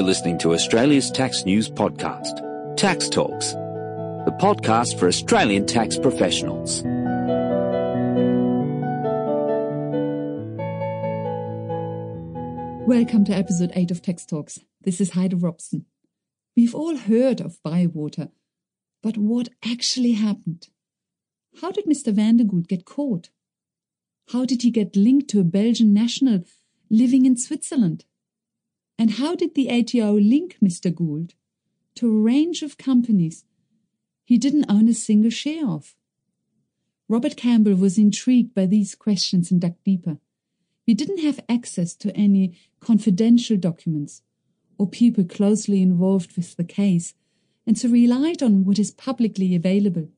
are listening to Australia's Tax News Podcast, Tax Talks, the podcast for Australian tax professionals. Welcome to episode 8 of Tax Talks. This is Heide Robson. We've all heard of Bywater, but what actually happened? How did Mr. Vanda Gould get caught? How did he get linked to a Belgian national living in Switzerland? And how did the ATO link Mr. Gould to a range of companies he didn't own a single share of? Robert Campbell was intrigued by these questions and dug deeper. He didn't have access to any confidential documents or people closely involved with the case, and so relied on what is publicly available.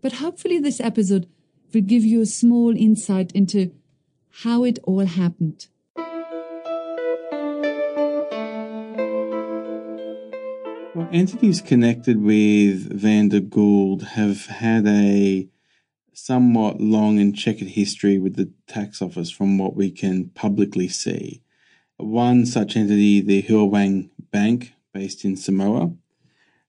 But hopefully, this episode will give you a small insight into how it all happened. Entities connected with Vanda Gould have had a somewhat long and checkered history with the tax office from what we can publicly see. One such entity, the Hua Wang Bank, based in Samoa,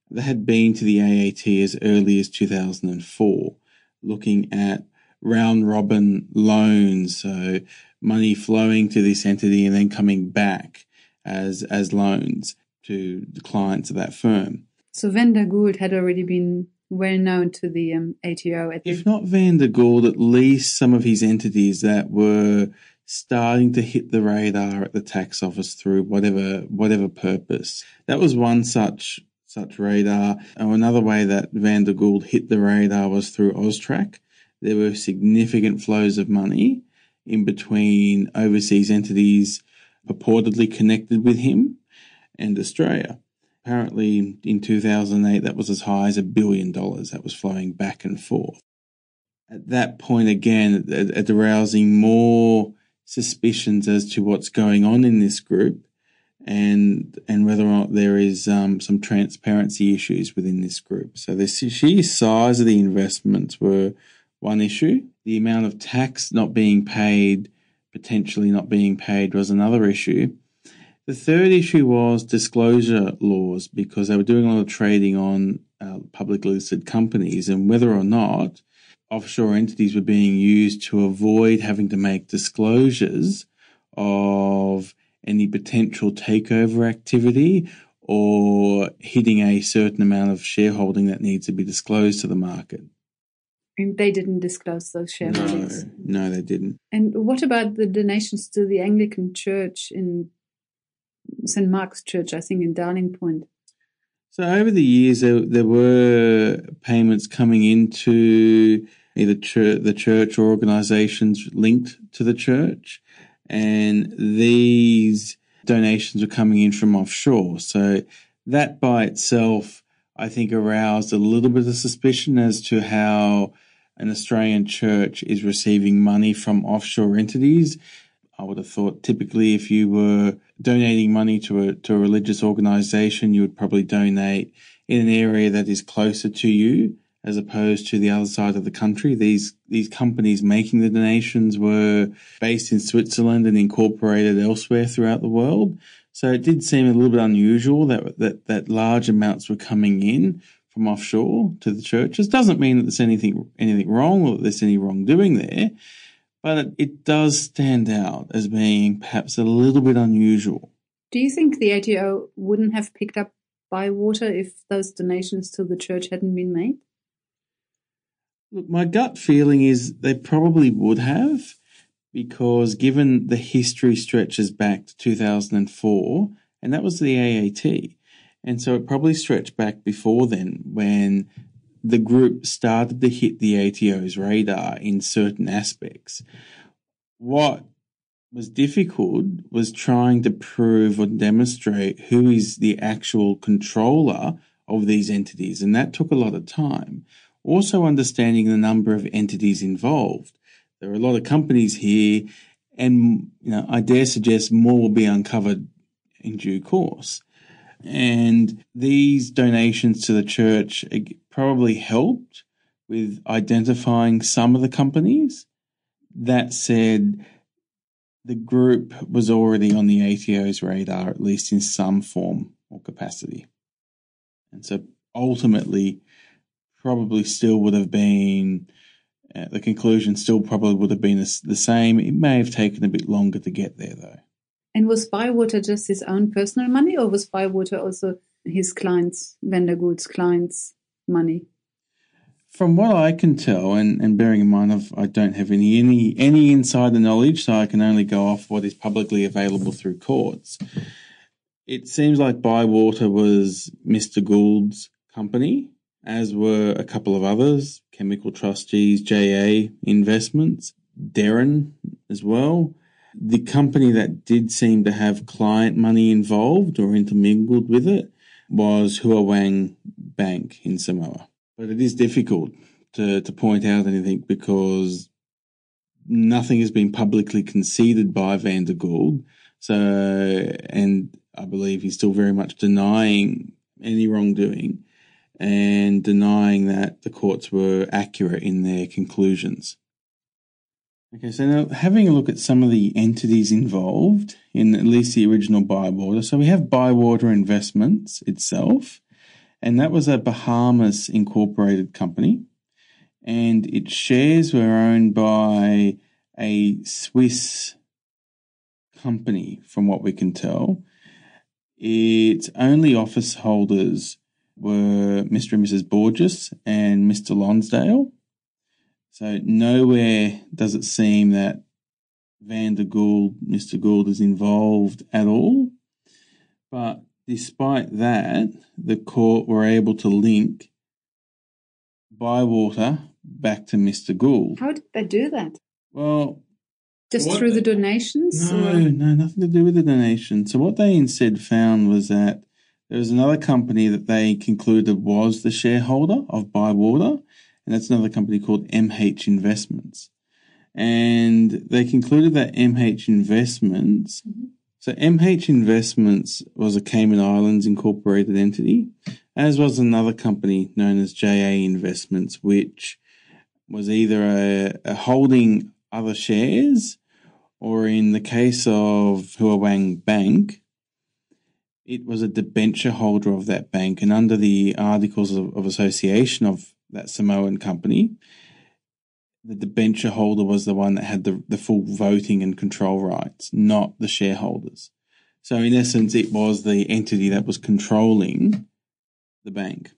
they had been to the AAT as early as 2004, looking at round robin loans, so money flowing to this entity and then coming back as as loans to the clients of that firm. So Vanda Gould had already been well known to the um, ATO. At if not Vanda Gould, at least some of his entities that were starting to hit the radar at the tax office through whatever whatever purpose. That was one such such radar. Oh, another way that Vanda Gould hit the radar was through Austrac. There were significant flows of money in between overseas entities purportedly connected with him and Australia. Apparently, in 2008, that was as high as a billion dollars that was flowing back and forth. At that point, again, at, arousing more suspicions as to what's going on in this group and and whether or not there is um, some transparency issues within this group. So the sheer size of the investments were one issue. The amount of tax not being paid, potentially not being paid, was another issue. The third issue was disclosure laws because they were doing a lot of trading on uh, publicly listed companies and whether or not offshore entities were being used to avoid having to make disclosures of any potential takeover activity or hitting a certain amount of shareholding that needs to be disclosed to the market. And they didn't disclose those shareholdings? No, no, they didn't. And what about the donations to the Anglican Church in St. Mark's Church, I think, in Darling Point. So over the years, there, there were payments coming into either church, the church or organisations linked to the church, and these donations were coming in from offshore. So that by itself, I think, aroused a little bit of suspicion as to how an Australian church is receiving money from offshore entities. I would have thought typically if you were donating money to a to a religious organization, you would probably donate in an area that is closer to you as opposed to the other side of the country. These these companies making the donations were based in Switzerland and incorporated elsewhere throughout the world. So it did seem a little bit unusual that that that large amounts were coming in from offshore to the churches. Doesn't mean that there's anything anything wrong or that there's any wrongdoing there but it, does stand out as being perhaps a little bit unusual. Do you think the ATO wouldn't have picked up Bywater if those donations to the church hadn't been made? Look, my gut feeling is they probably would have, because given the history stretches back to 2004, and that was the AAT. And so it probably stretched back before then when the group started to hit the ATO's radar in certain aspects. What was difficult was trying to prove or demonstrate who is the actual controller of these entities, and that took a lot of time. Also, understanding the number of entities involved. There are a lot of companies here, and you know, I dare suggest more will be uncovered in due course. And these donations to the church probably helped with identifying some of the companies. That said, the group was already on the ATO's radar, at least in some form or capacity. And so ultimately, probably still would have been, uh, the conclusion still probably would have been the same. It may have taken a bit longer to get there, though. And was Bywater just his own personal money, or was Bywater also his clients, Vanda Gould's clients' money? From what I can tell, and, and bearing in mind I've, I do not have any, any any insider knowledge, so I can only go off what is publicly available through courts. It seems like Bywater was Mr. Gould's company, as were a couple of others, Chemical Trustees, JA Investments, Darran as well. The company that did seem to have client money involved or intermingled with it was Hua Wang Bank in Samoa. But it is difficult to, to point out anything because nothing has been publicly conceded by Vanda Gould. So, and I believe he's still very much denying any wrongdoing and denying that the courts were accurate in their conclusions. Okay, so now having a look at some of the entities involved in at least the original Bywater. So we have Bywater Investments itself, and that was a Bahamas incorporated company, and its shares were owned by a Swiss company, from what we can tell. Its only office holders were Mr. and Mrs. Borgas and Mr. Lonsdale so nowhere does it seem that Vanda Gould, Mr. Gould, is involved at all. But despite that, the court were able to link Bywater back to Mr. Gould. How did they do that? Well, just through the donations? No, or? no, nothing to do with the donation. So what they instead found was that there was another company that they concluded was the shareholder of Bywater, and that's another company called MH Investments. And they concluded that MH Investments, mm-hmm. so MH Investments was a Cayman Islands incorporated entity, as was another company known as JA Investments, which was either a, a holding other shares or in the case of Hua Wang Bank, it was a debenture holder of that bank. And under the Articles of, of Association of that Samoan company, the debenture holder was the one that had the, the full voting and control rights, not the shareholders. So, in essence, it was the entity that was controlling the bank.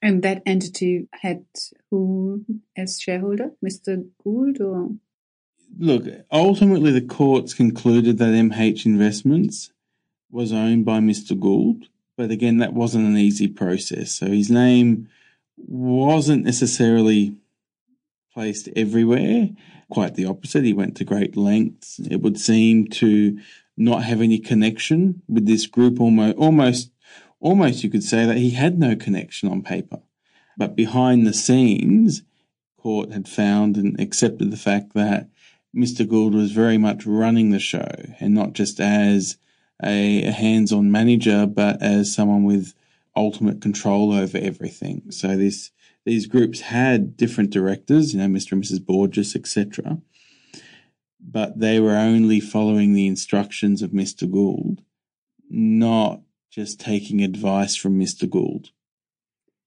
And that entity had who as shareholder? Mr. Gould or? Look, ultimately, the courts concluded that MH Investments was owned by Mr. Gould, but again, that wasn't an easy process. So his name wasn't necessarily placed everywhere. Quite the opposite. He went to great lengths. It would seem to not have any connection with this group. Almost, almost, almost, you could say that he had no connection on paper, but behind the scenes, court had found and accepted the fact that Mr. Gould was very much running the show, and not just as a, a hands-on manager, but as someone with ultimate control over everything. So this these groups had different directors, you know, Mr. and Mrs. Borgas, etc. But they were only following the instructions of Mr. Gould, not just taking advice from Mr. Gould.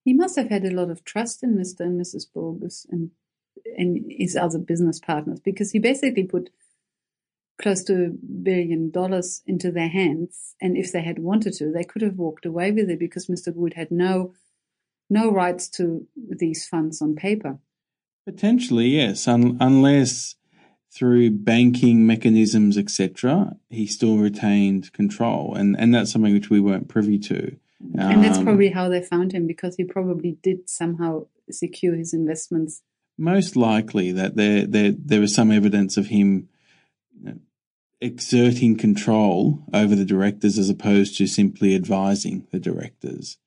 He must have had a lot of trust in Mr. and Mrs. Borgas and and his other business partners because he basically put close to a billion dollars into their hands. And if they had wanted to, they could have walked away with it because Mr. Gould had no no rights to these funds on paper. Potentially, yes, Un- unless through banking mechanisms, etc., he still retained control, and and that's something which we weren't privy to. And that's um, probably how they found him because he probably did somehow secure his investments. Most likely that there there there was some evidence of him exerting control over the directors as opposed to simply advising the directors.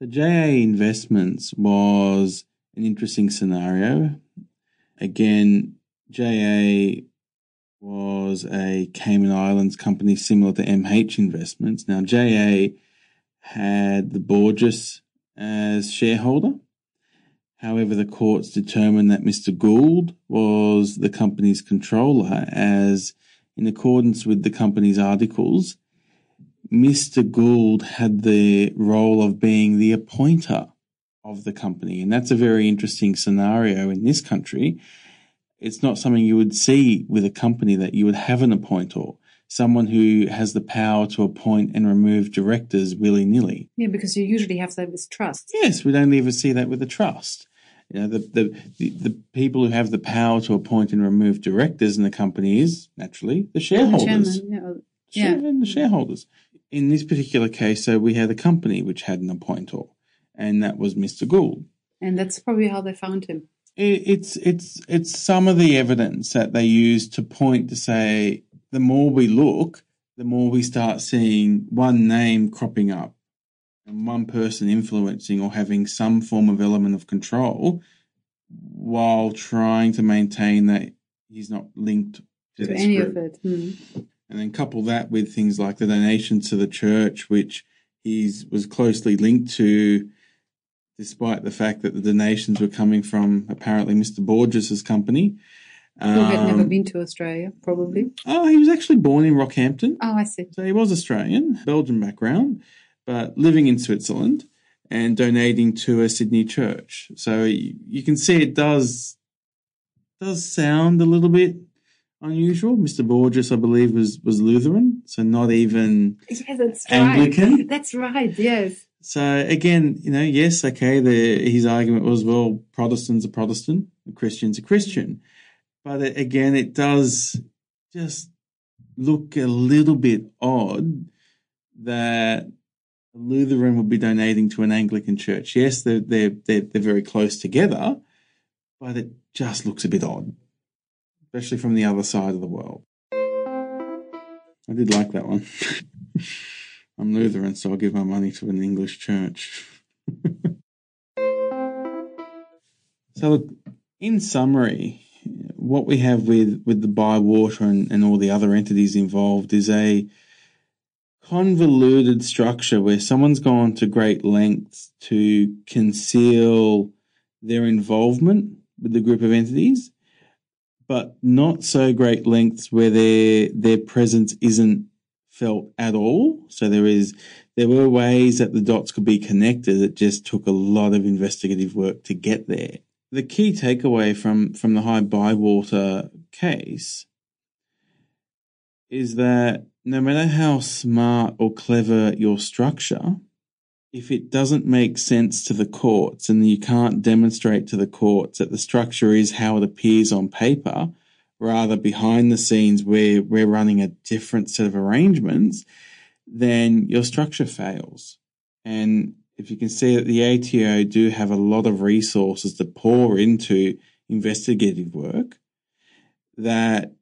The JA Investments was an interesting scenario. Again, JA was a Cayman Islands company similar to MH Investments. Now, JA had the Borgas as shareholder. However, the courts determined that Mr. Gould was the company's controller as, in accordance with the company's articles, Mr. Gould had the role of being the appointer of the company. And that's a very interesting scenario in this country. It's not something you would see with a company that you would have an appointer someone who has the power to appoint and remove directors willy nilly. Yeah, because you usually have that with trust. Yes, we don't ever see that with a trust. You know, the, the, the, the, people who have the power to appoint and remove directors in the company is naturally the shareholders. The chairman, yeah. yeah. The shareholders. In this particular case, so we had a company which had an appointer, and that was Mr. Gould. And that's probably how they found him. It, it's it's it's some of the evidence that they use to point to say the more we look, the more we start seeing one name cropping up and one person influencing or having some form of element of control while trying to maintain that he's not linked to, to any group. of it. Hmm. And then couple that with things like the donations to the church, which he was closely linked to, despite the fact that the donations were coming from apparently Mr. Borgas's company. Who had never um, been to Australia, probably. Oh, he was actually born in Rockhampton. Oh, I see. So he was Australian, Belgian background, but living in Switzerland and donating to a Sydney church. So you can see it does does sound a little bit unusual. Mr. Borgas, I believe, was was Lutheran, so not even yeah, that's Anglican. Right. That's right. Yes. So again, you know, yes, okay. The, his argument was, well, Protestants are Protestant, Christians are Christian. But it, again, it does just look a little bit odd that Lutheran would be donating to an Anglican church. Yes, they're, they're, they're, they're very close together, but it just looks a bit odd, especially from the other side of the world. I did like that one. I'm Lutheran, so I'll give my money to an English church. so, look, in summary, what we have with, with the Bywater and, and all the other entities involved is a convoluted structure where someone's gone to great lengths to conceal their involvement with the group of entities, but not so great lengths where their their presence isn't felt at all. So there is there were ways that the dots could be connected. It just took a lot of investigative work to get there the key takeaway from, from the high Bywater case is that no matter how smart or clever your structure, if it doesn't make sense to the courts and you can't demonstrate to the courts that the structure is how it appears on paper, rather behind the scenes where we're running a different set of arrangements, then your structure fails. And if you can see that the ATO do have a lot of resources to pour into investigative work, that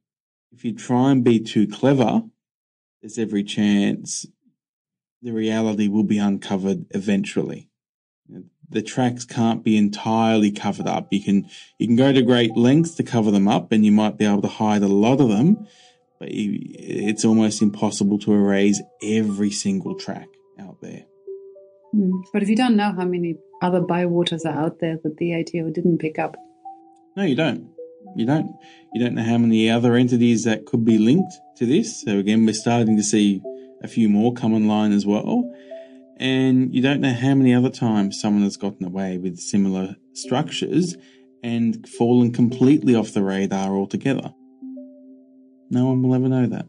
if you try and be too clever, there's every chance the reality will be uncovered eventually. The tracks can't be entirely covered up. You can you can go to great lengths to cover them up, and you might be able to hide a lot of them, but you, it's almost impossible to erase every single track out there. Hmm. But if you don't know how many other bywaters are out there that the ATO didn't pick up. No, you don't. You don't. You don't know how many other entities that could be linked to this. So again, we're starting to see a few more come online as well. And you don't know how many other times someone has gotten away with similar structures and fallen completely off the radar altogether. No one will ever know that.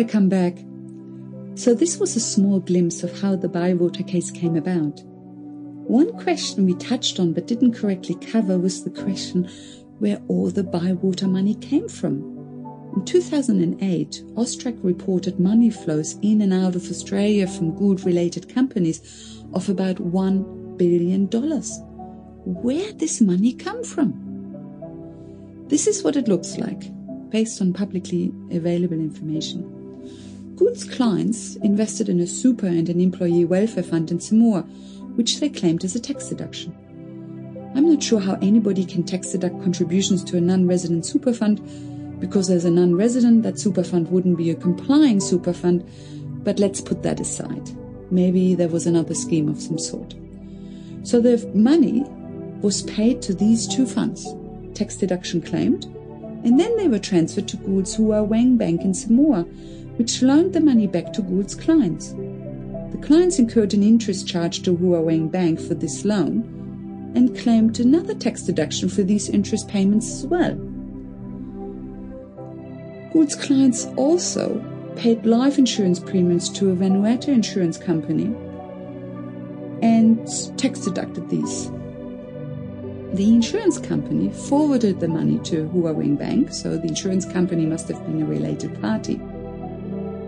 Welcome back. So, this was a small glimpse of how the Bywater case came about. One question we touched on but didn't correctly cover was the question where all the Bywater money came from. In 2008, Austrac reported money flows in and out of Australia from Gould related companies of about $1 billion. Where did this money come from? This is what it looks like, based on publicly available information. Gould's clients invested in a super and an employee welfare fund in Samoa, which they claimed as a tax deduction. I'm not sure how anybody can tax deduct contributions to a non-resident super fund, because as a non-resident, that super fund wouldn't be a complying super fund, but let's put that aside. Maybe there was another scheme of some sort. So the money was paid to these two funds, tax deduction claimed, and then they were transferred to Gould's Hua Wang Bank in Samoa, which loaned the money back to Gould's clients. The clients incurred an interest charge to Hua Wang Bank for this loan and claimed another tax deduction for these interest payments as well. Gould's clients also paid life insurance premiums to a Vanuatu insurance company and tax deducted these. The insurance company forwarded the money to Hua Wang Bank, so the insurance company must have been a related party.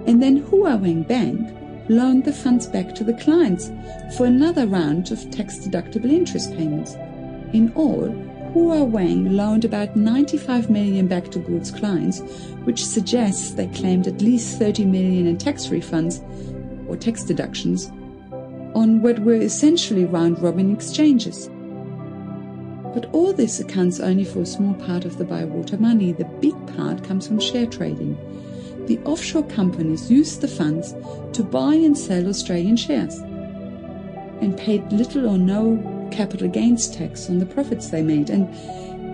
And then Hua Wang Bank loaned the funds back to the clients for another round of tax deductible interest payments. In all, Hua Wang loaned about 95 million back to Gould's clients, which suggests they claimed at least 30 million in tax refunds or tax deductions on what were essentially round robin exchanges. But all this accounts only for a small part of the Bywater money. The big part comes from share trading. The offshore companies used the funds to buy and sell Australian shares and paid little or no capital gains tax on the profits they made. And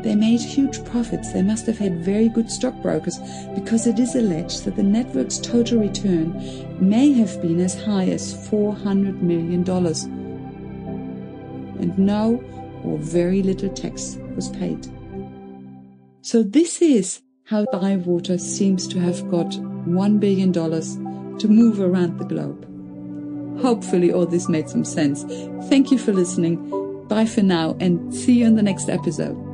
they made huge profits. They must have had very good stockbrokers because it is alleged that the network's total return may have been as high as $400 million. And no or very little tax was paid. So this is how Bywater seems to have got $1 billion to move around the globe. Hopefully all this made some sense. Thank you for listening. Bye for now and see you in the next episode.